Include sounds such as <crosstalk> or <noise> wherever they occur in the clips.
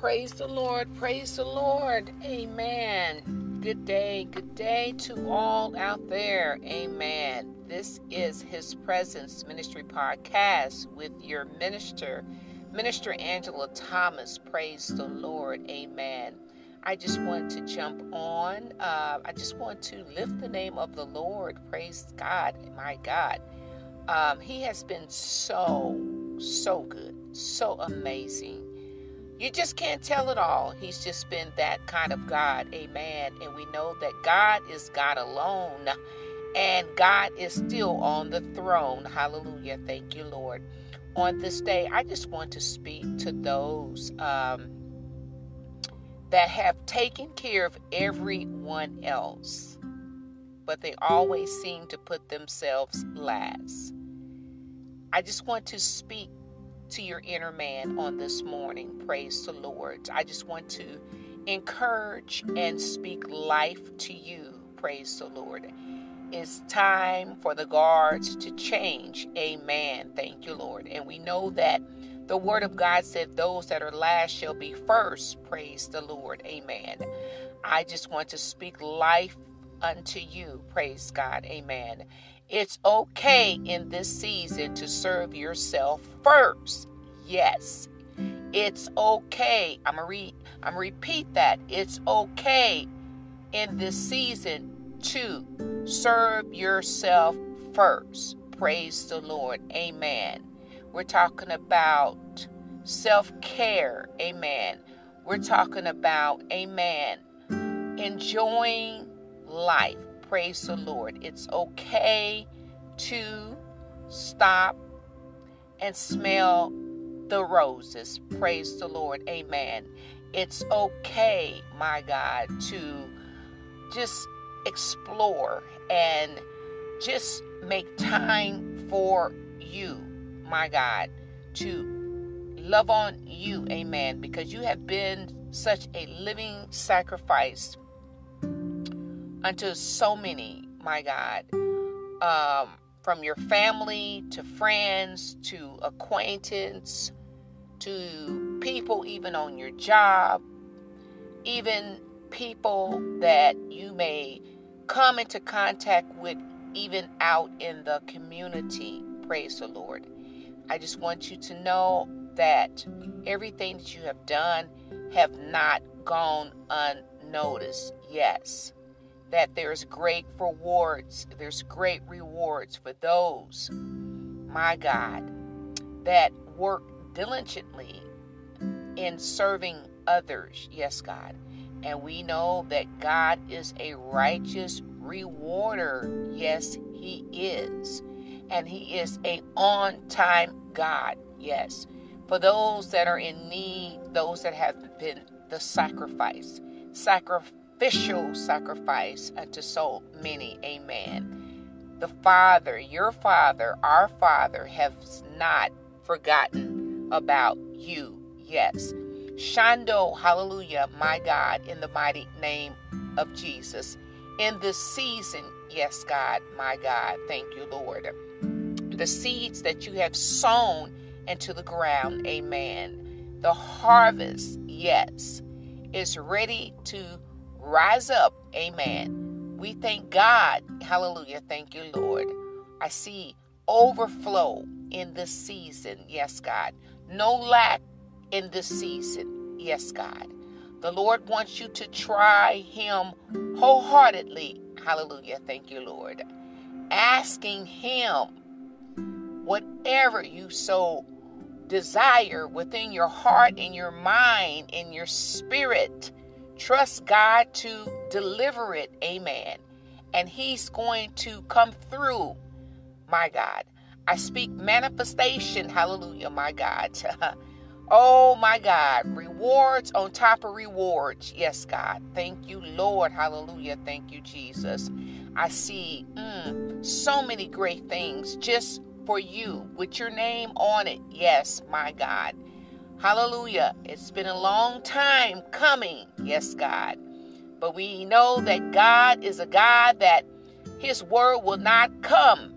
Praise the Lord. Praise the Lord. Amen. Good day. Good day to all out there. Amen. This is His Presence Ministry Podcast with your minister, Minister Angela Thomas. Praise the Lord. Amen. I just want to jump on. Uh, I just want to lift the name of the Lord. Praise God. My God. Um, he has been so, so good, so amazing. You just can't tell it all. He's just been that kind of God. Amen. And we know that God is God alone. And God is still on the throne. Hallelujah. Thank you, Lord. On this day, I just want to speak to those um, that have taken care of everyone else, but they always seem to put themselves last. I just want to speak to your inner man on this morning. Praise the Lord. I just want to encourage and speak life to you. Praise the Lord. It's time for the guards to change. Amen. Thank you, Lord. And we know that the word of God said, Those that are last shall be first. Praise the Lord. Amen. I just want to speak life unto you. Praise God. Amen. It's okay in this season to serve yourself first. Yes. It's okay. I'm read I'm gonna repeat that. It's okay in this season to serve yourself first. Praise the Lord. Amen. We're talking about self-care. Amen. We're talking about amen. Enjoying life Praise the Lord. It's okay to stop and smell the roses. Praise the Lord. Amen. It's okay, my God, to just explore and just make time for you, my God, to love on you. Amen. Because you have been such a living sacrifice unto so many, my God, um, from your family to friends to acquaintance to people even on your job, even people that you may come into contact with even out in the community. Praise the Lord. I just want you to know that everything that you have done have not gone unnoticed. Yes that there's great rewards. There's great rewards for those, my God, that work diligently in serving others. Yes, God. And we know that God is a righteous rewarder. Yes, He is. And He is a on time God. Yes. For those that are in need, those that have been the sacrifice, sacrifice sacrificial sacrifice unto so many. Amen. The Father, your Father, our Father, has not forgotten about you. Yes. Shando, hallelujah, my God, in the mighty name of Jesus. In this season, yes, God, my God, thank you, Lord. The seeds that you have sown into the ground, amen. The harvest, yes, is ready to Rise up. Amen. We thank God. Hallelujah. Thank you, Lord. I see overflow in this season. Yes, God. No lack in this season. Yes, God. The Lord wants you to try Him wholeheartedly. Hallelujah. Thank you, Lord. Asking Him whatever you so desire within your heart, in your mind, in your spirit. Trust God to deliver it. Amen. And He's going to come through, my God. I speak manifestation. Hallelujah, my God. <laughs> oh, my God. Rewards on top of rewards. Yes, God. Thank you, Lord. Hallelujah. Thank you, Jesus. I see mm, so many great things just for you with your name on it. Yes, my God. Hallelujah. It's been a long time coming. Yes, God. But we know that God is a God that his word will not come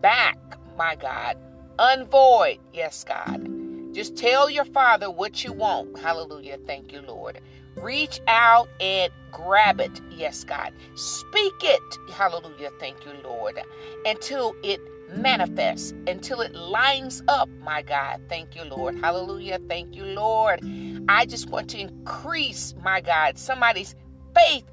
back, my God, unvoid. Yes, God. Just tell your father what you want. Hallelujah. Thank you, Lord. Reach out and grab it. Yes, God. Speak it. Hallelujah. Thank you, Lord. Until it manifests, until it lines up, my God. Thank you, Lord. Hallelujah. Thank you, Lord. I just want to increase, my God, somebody's faith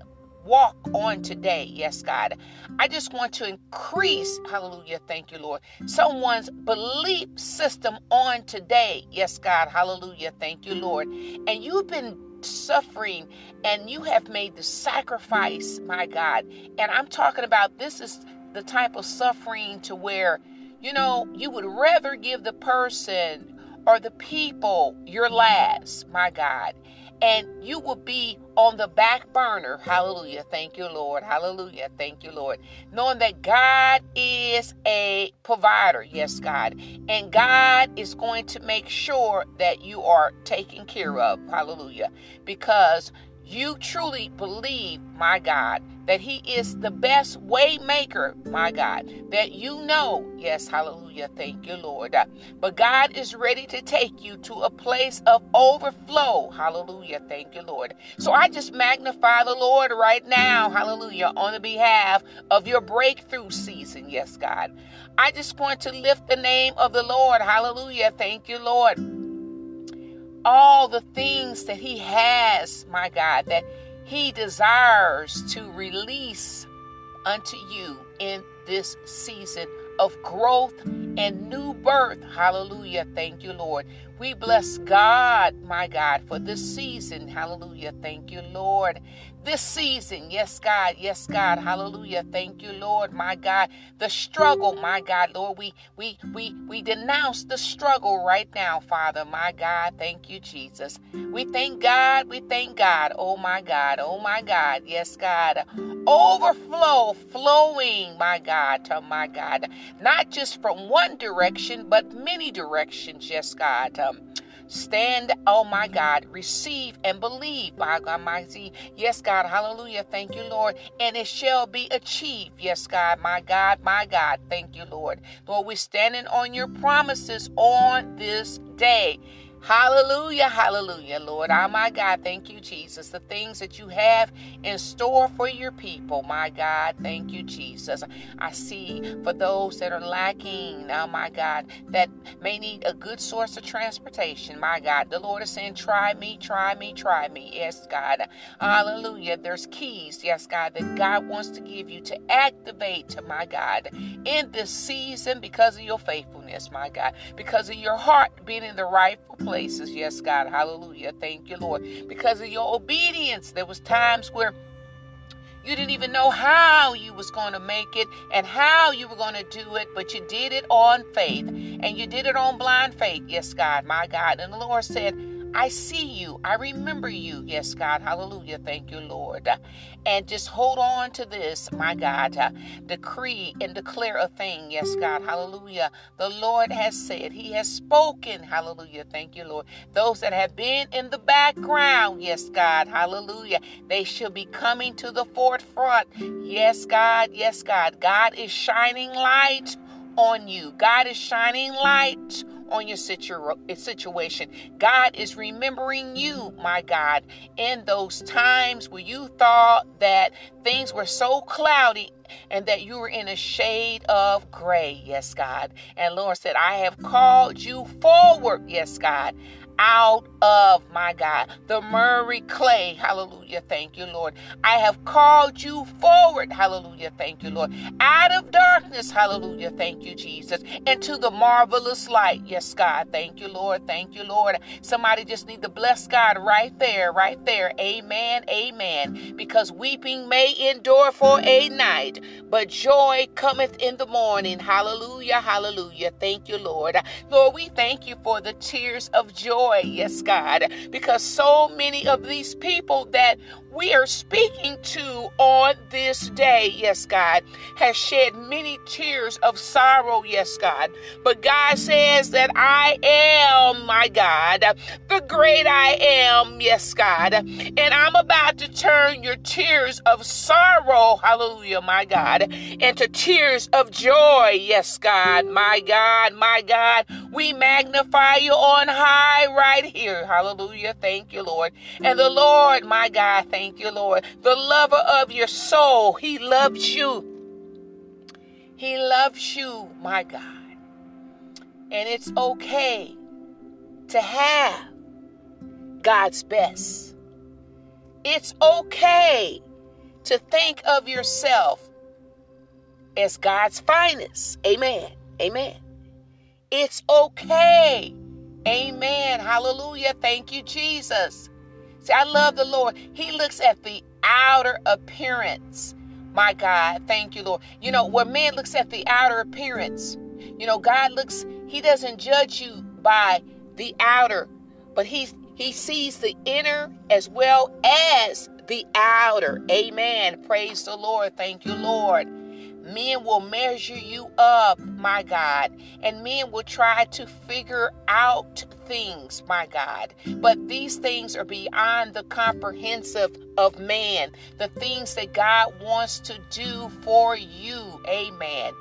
walk on today. Yes, God. I just want to increase, hallelujah, thank you, Lord, someone's belief system on today. Yes, God, hallelujah, thank you, Lord. And you've been suffering and you have made the sacrifice, my God. And I'm talking about this is the type of suffering to where, you know, you would rather give the person or the people your last, my God and you will be on the back burner. Hallelujah. Thank you, Lord. Hallelujah. Thank you, Lord. Knowing that God is a provider. Yes, God. And God is going to make sure that you are taken care of. Hallelujah. Because you truly believe, my God, that He is the best way maker, my God, that you know, yes, hallelujah, thank you, Lord. But God is ready to take you to a place of overflow, hallelujah, thank you, Lord. So I just magnify the Lord right now, hallelujah, on the behalf of your breakthrough season, yes, God. I just want to lift the name of the Lord, hallelujah, thank you, Lord all the things that He has, my God, that He desires to release unto you in this season of growth and new birth. Hallelujah. Thank you, Lord. We bless God, my God, for this season. Hallelujah. Thank you, Lord this season. Yes, God. Yes, God. Hallelujah. Thank you, Lord. My God. The struggle, my God, Lord. We we we we denounce the struggle right now, Father. My God. Thank you, Jesus. We thank God. We thank God. Oh my God. Oh my God. Yes, God. Overflow, flowing, my God, to my God. Not just from one direction, but many directions. Yes, God. Um, Stand, oh my God, receive and believe, by God Almighty. Yes, God, hallelujah. Thank you, Lord. And it shall be achieved. Yes, God, my God, my God. Thank you, Lord. Lord, we're standing on your promises on this day. Hallelujah, hallelujah, Lord. Oh, my mm. God, thank you, Jesus. The things that you have in store for your people, my God, thank you, Jesus. I see for those that are lacking, oh, my God, that may need a good source of transportation, my God. The Lord is saying, try me, try me, try me. Yes, God. Hallelujah. There's keys, yes, God, that God wants to give you to activate, to my God, in this season because of your faithfulness, my God, because of your heart being in the rightful place places. Yes, God. Hallelujah. Thank you, Lord. Because of your obedience, there was times where you didn't even know how you was going to make it and how you were going to do it, but you did it on faith. And you did it on blind faith. Yes, God, my God. And the Lord said, I see you. I remember you. Yes, God. Hallelujah. Thank you, Lord. And just hold on to this, my God. Uh, decree and declare a thing. Yes, God. Hallelujah. The Lord has said, He has spoken. Hallelujah. Thank you, Lord. Those that have been in the background, yes, God. Hallelujah. They shall be coming to the forefront. Yes, God. Yes, God. God is shining light on you. God is shining light on your situ- situation. God is remembering you, my God, in those times where you thought that things were so cloudy and that you were in a shade of gray. Yes, God. And Lord said, I have called you forward. Yes, God out of, my God, the miry clay. Hallelujah. Thank you, Lord. I have called you forward. Hallelujah. Thank you, Lord. Out of darkness. Hallelujah. Thank you, Jesus. Into the marvelous light. Yes, God. Thank you, Lord. Thank you, Lord. Somebody just need to bless God right there, right there. Amen. Amen. Because weeping may endure for a night, but joy cometh in the morning. Hallelujah. Hallelujah. Thank you, Lord. Lord, we thank you for the tears of joy joy, yes, God, because so many of these people that we are speaking to on this day, yes, God, has shed many tears of sorrow, yes, God. But God says that I am, my God, the great I am, yes, God. And I'm about to turn your tears of sorrow, hallelujah, my God, into tears of joy, yes, God, my God, my God. We magnify you on high right here, hallelujah. Thank you, Lord. And the mm. Lord, my God, thank Thank you, Lord. The lover of your soul, He loves you. He loves you, my God. And it's okay to have God's best. It's okay to think of yourself as God's finest. Amen. Amen. It's okay. Amen. Hallelujah. Thank you, Jesus. See, I love the Lord. He looks at the outer appearance. My God, thank you, Lord. You know, where man looks at the outer appearance, you know, God looks, He doesn't judge you by the outer, but He He sees the inner as well as the outer. Amen. Praise the Lord. Thank you, Lord. Men will measure you up, my God, and men will try to figure out things, my God. But these things are beyond the comprehensive of man. The things that God wants to do for you. Amen.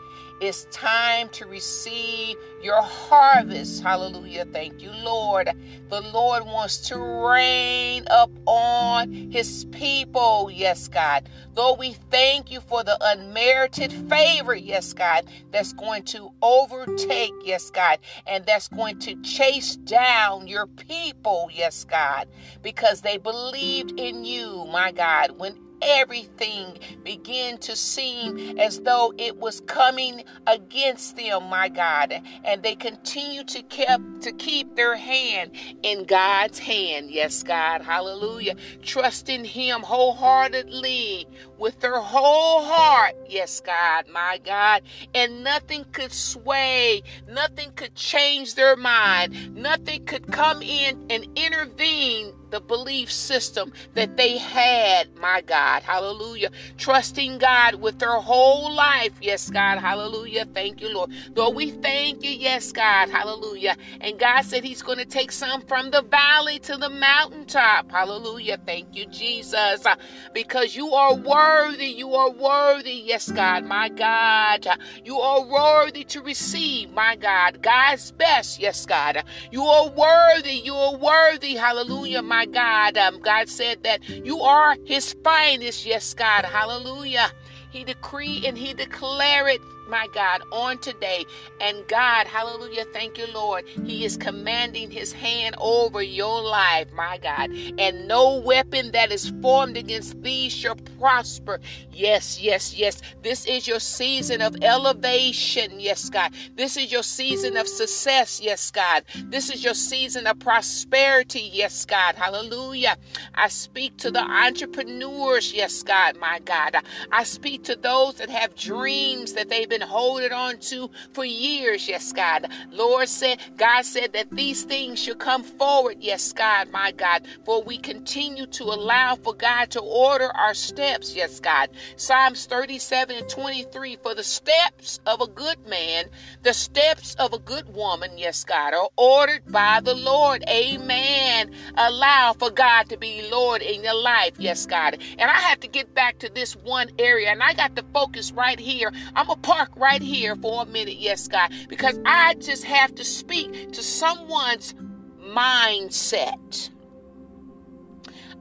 It's time to receive your harvest. Hallelujah. Thank you, Lord. The Lord wants to rain up on his people. Yes, God. Though we thank you for the unmerited favor, yes, God, that's going to overtake, yes, God, and that's going to chase down your people, yes, God, because they believed in you, my God. When everything began to seem as though it was coming against them, my God. And they continue to keep to keep their hand in God's hand. Yes, God. Hallelujah. Trusting Him wholeheartedly with their whole heart. Yes, God, my God. And nothing could sway, nothing could change their mind, nothing could come in and intervene the belief system that they had, my God. Hallelujah. Trusting God with their whole life. Yes, God. Hallelujah. Thank you, Lord. Lord, we thank you. Yes, God. Hallelujah. And God said He's going to take some from the valley to the mountaintop. Hallelujah. Thank you, Jesus. Uh, because you are worthy. You are worthy. Yes, God. My God. Uh, you are worthy to receive, my God. God's best. Yes, God. Uh, you are worthy. You are worthy. Hallelujah, my my God. Um, God said that you are his finest. Yes, God. Hallelujah. He decree and he declare it my God, on today. And God, hallelujah, thank you, Lord. He is commanding his hand over your life, my God. And no weapon that is formed against thee shall prosper. Yes, yes, yes. This is your season of elevation, yes, God. This is your season of success, yes, God. This is your season of prosperity, yes, God. Hallelujah. I speak to the entrepreneurs, yes, God, my God. I speak to those that have dreams that they've been holding on to for years, yes, God. Lord said, God said that these things should come forward, yes, God, my God, for we continue to allow for God to order our steps, yes, God. Psalms 37 and 23 For the steps of a good man, the steps of a good woman, yes, God, are ordered by the Lord. Amen. Allow for God to be Lord in your life, yes, God. And I have to get back to this one area, and I got to focus right here. I'm a part park right here for a minute, yes, God, because I just have to speak to someone's mindset.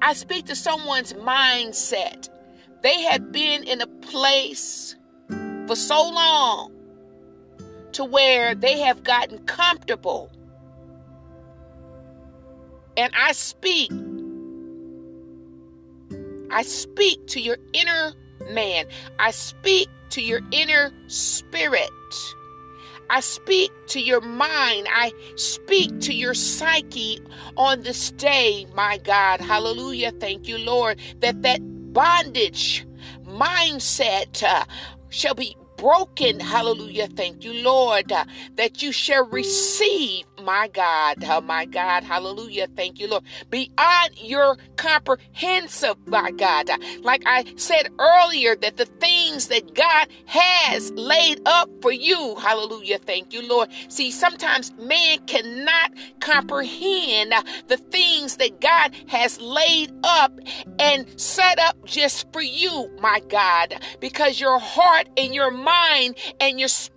I speak to someone's mindset. They had been in a place for so long to where they have gotten comfortable. And I speak, I speak to your inner man. I speak to your inner spirit. I speak to your mind. I speak to your psyche on this day, my God. Hallelujah. Thank you, Lord, that that bondage mindset uh, shall be broken. Hallelujah. Thank you, Lord, uh, that you shall receive, my God, oh my God, hallelujah. Thank you, Lord. Beyond your comprehensive, my God. Like I said earlier, that the things that God has laid up for you, hallelujah. Thank you, Lord. See, sometimes man cannot comprehend the things that God has laid up and set up just for you, my God, because your heart and your mind and your spirit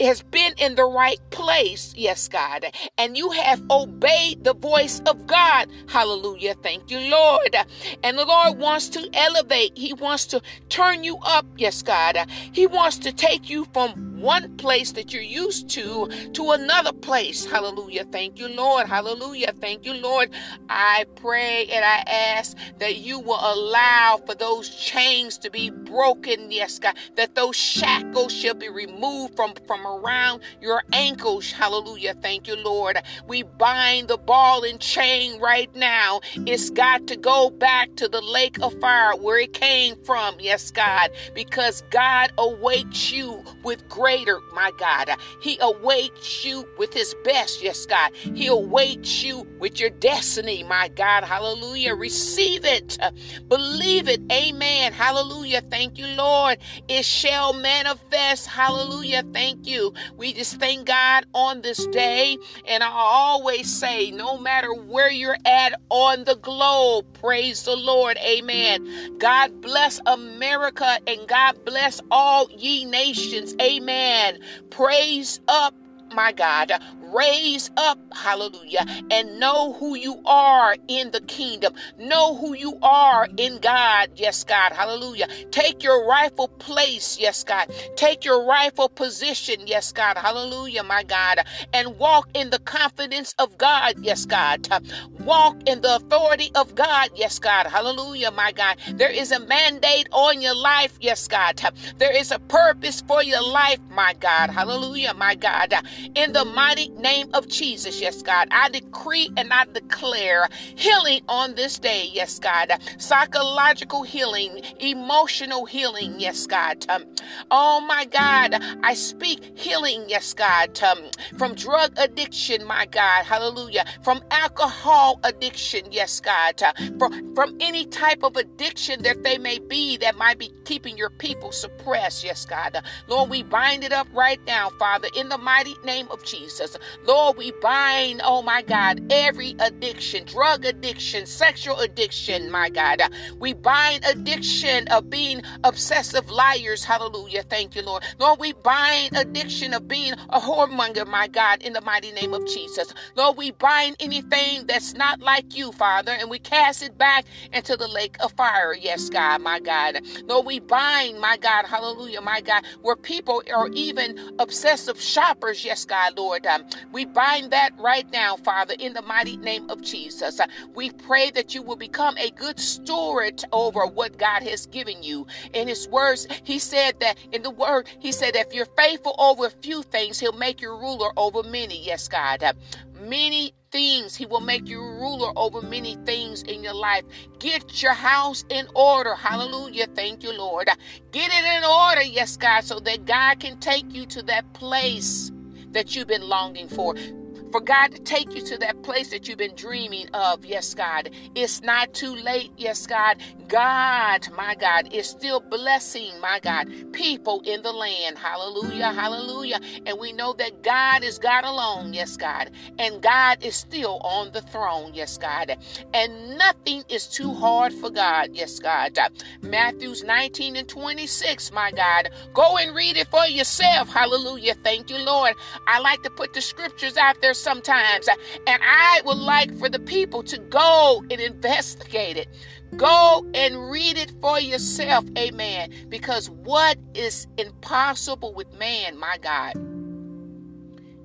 has been in the right place. Yes, God. And you have obeyed the voice of God. Hallelujah. Thank you, Lord. And the Lord wants to elevate, He wants to turn you up. Yes, God. He wants to take you from one place that you're used to to another place. Hallelujah. Thank you, Lord. Hallelujah. Thank you, Lord. I pray and I ask that you will allow for those chains to be broken. Yes, God. That those shackles shall be removed from, from around your ankles. Hallelujah. Thank you, Lord. We bind the ball and chain right now. It's got to go back to the lake of fire where it came from. Yes, God. Because God awaits you with great greater, my God. He awaits you with his best, yes, God. He awaits you with your destiny, my God. Hallelujah. Receive it. Believe it. Amen. Hallelujah. Thank you, Lord. It shall manifest. Hallelujah. Thank you. We just thank God on this day. And I always say, no matter where you're at on the globe, praise the Lord. Amen. God bless America and God bless all ye nations. Amen. Amen. Praise up my God, raise up, hallelujah, and know who you are in the kingdom. Know who you are in God, yes, God, hallelujah. Take your rightful place, yes, God. Take your rightful position, yes, God, hallelujah, my God, and walk in the confidence of God, yes, God. Walk in the authority of God, yes, God, hallelujah, my God. There is a mandate on your life, yes, God. There is a purpose for your life, my God, hallelujah, my God. In the mighty name of Jesus, yes, God, I decree and I declare healing on this day, yes, God. Psychological healing, emotional healing, yes, God. Um, oh, my God, I speak healing, yes, God, um, from drug addiction, my God, hallelujah, from alcohol addiction, yes, God, uh, from, from any type of addiction that they may be that might be keeping your people suppressed, yes, God. Uh, Lord, we bind it up right now, Father, in the mighty name of Jesus. Lord, we bind, oh my God, every addiction, drug addiction, sexual addiction, my God. We bind addiction of being obsessive liars. Hallelujah. Thank you, Lord. Lord, we bind addiction of being a whoremonger, my God, in the mighty name of Jesus. Lord, we bind anything that's not like you, Father, and we cast it back into the lake of fire. Yes, God, my God. Lord, we bind, my God, hallelujah, my God, where people are even obsessive shoppers. Yes, God, Lord. Um, we bind that right now, Father, in the mighty name of Jesus. Uh, we pray that you will become a good steward over what God has given you. In His words, He said that in the Word, He said, if you're faithful over a few things, He'll make you ruler over many. Yes, God. Uh, many things. He will make you ruler over many things in your life. Get your house in order. Hallelujah. Thank you, Lord. Get it in order, yes, God, so that God can take you to that place that you've been longing for for God to take you to that place that you've been dreaming of. Yes, God. It's not too late. Yes, God. God, my God, is still blessing, my God, people in the land. Hallelujah. Hallelujah. And we know that God is God alone. Yes, God. And God is still on the throne. Yes, God. And nothing is too hard for God. Yes, God. Matthews 19 and 26, my God. Go and read it for yourself. Hallelujah. Thank you, Lord. I like to put the scriptures out there sometimes. And I would like for the people to go and investigate it. Go and read it for yourself. Amen. Because what is impossible with man, my God,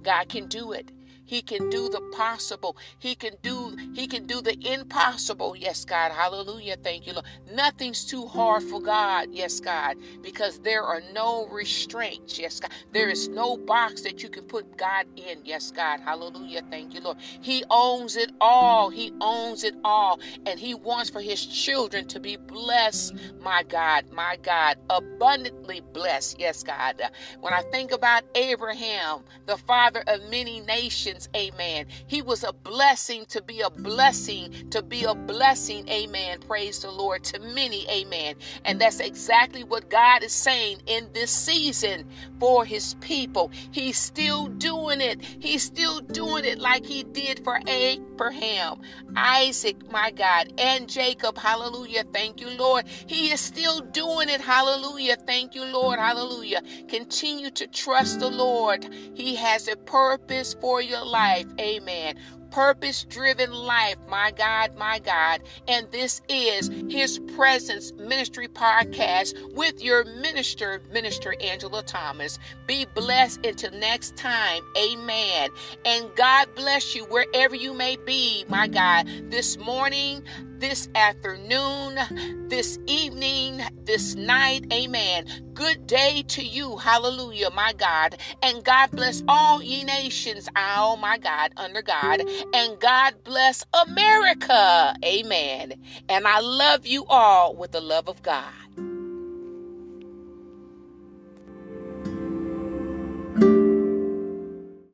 God can do it. He can do the possible. He can do he can do the impossible. Yes, God. Hallelujah. Thank you, Lord. Nothing's too hard for God. Yes, God, because there are no restraints. Yes, God. There is no box that you can put God in. Yes, God. Hallelujah. Thank you, Lord. He owns it all. He owns it all. And he wants for his children to be blessed. My God, my God, abundantly blessed. Yes, God. When I think about Abraham, the father of many nations, Amen. He was a blessing to be a blessing, to be a blessing. Amen. Praise the Lord to many. Amen. And that's exactly what God is saying in this season for his people. He's still doing it. He's still doing it like he did for Abraham, Isaac, my God, and Jacob. Hallelujah. Thank you, Lord. He is still doing it. Hallelujah. Thank you, Lord. Hallelujah. Continue to trust the Lord. He has a purpose for your life. Amen purpose driven life, my God, my God. And this is His Presence Ministry Podcast with your minister, Minister Angela Thomas. Be blessed until next time. Amen. And God bless you wherever you may be, my God, this morning, this afternoon, this evening, this night. Amen. Good day to you. Hallelujah, my God. And God bless all ye nations. Oh, my God, under God. And God bless America. Amen. And I love you all with the love of God.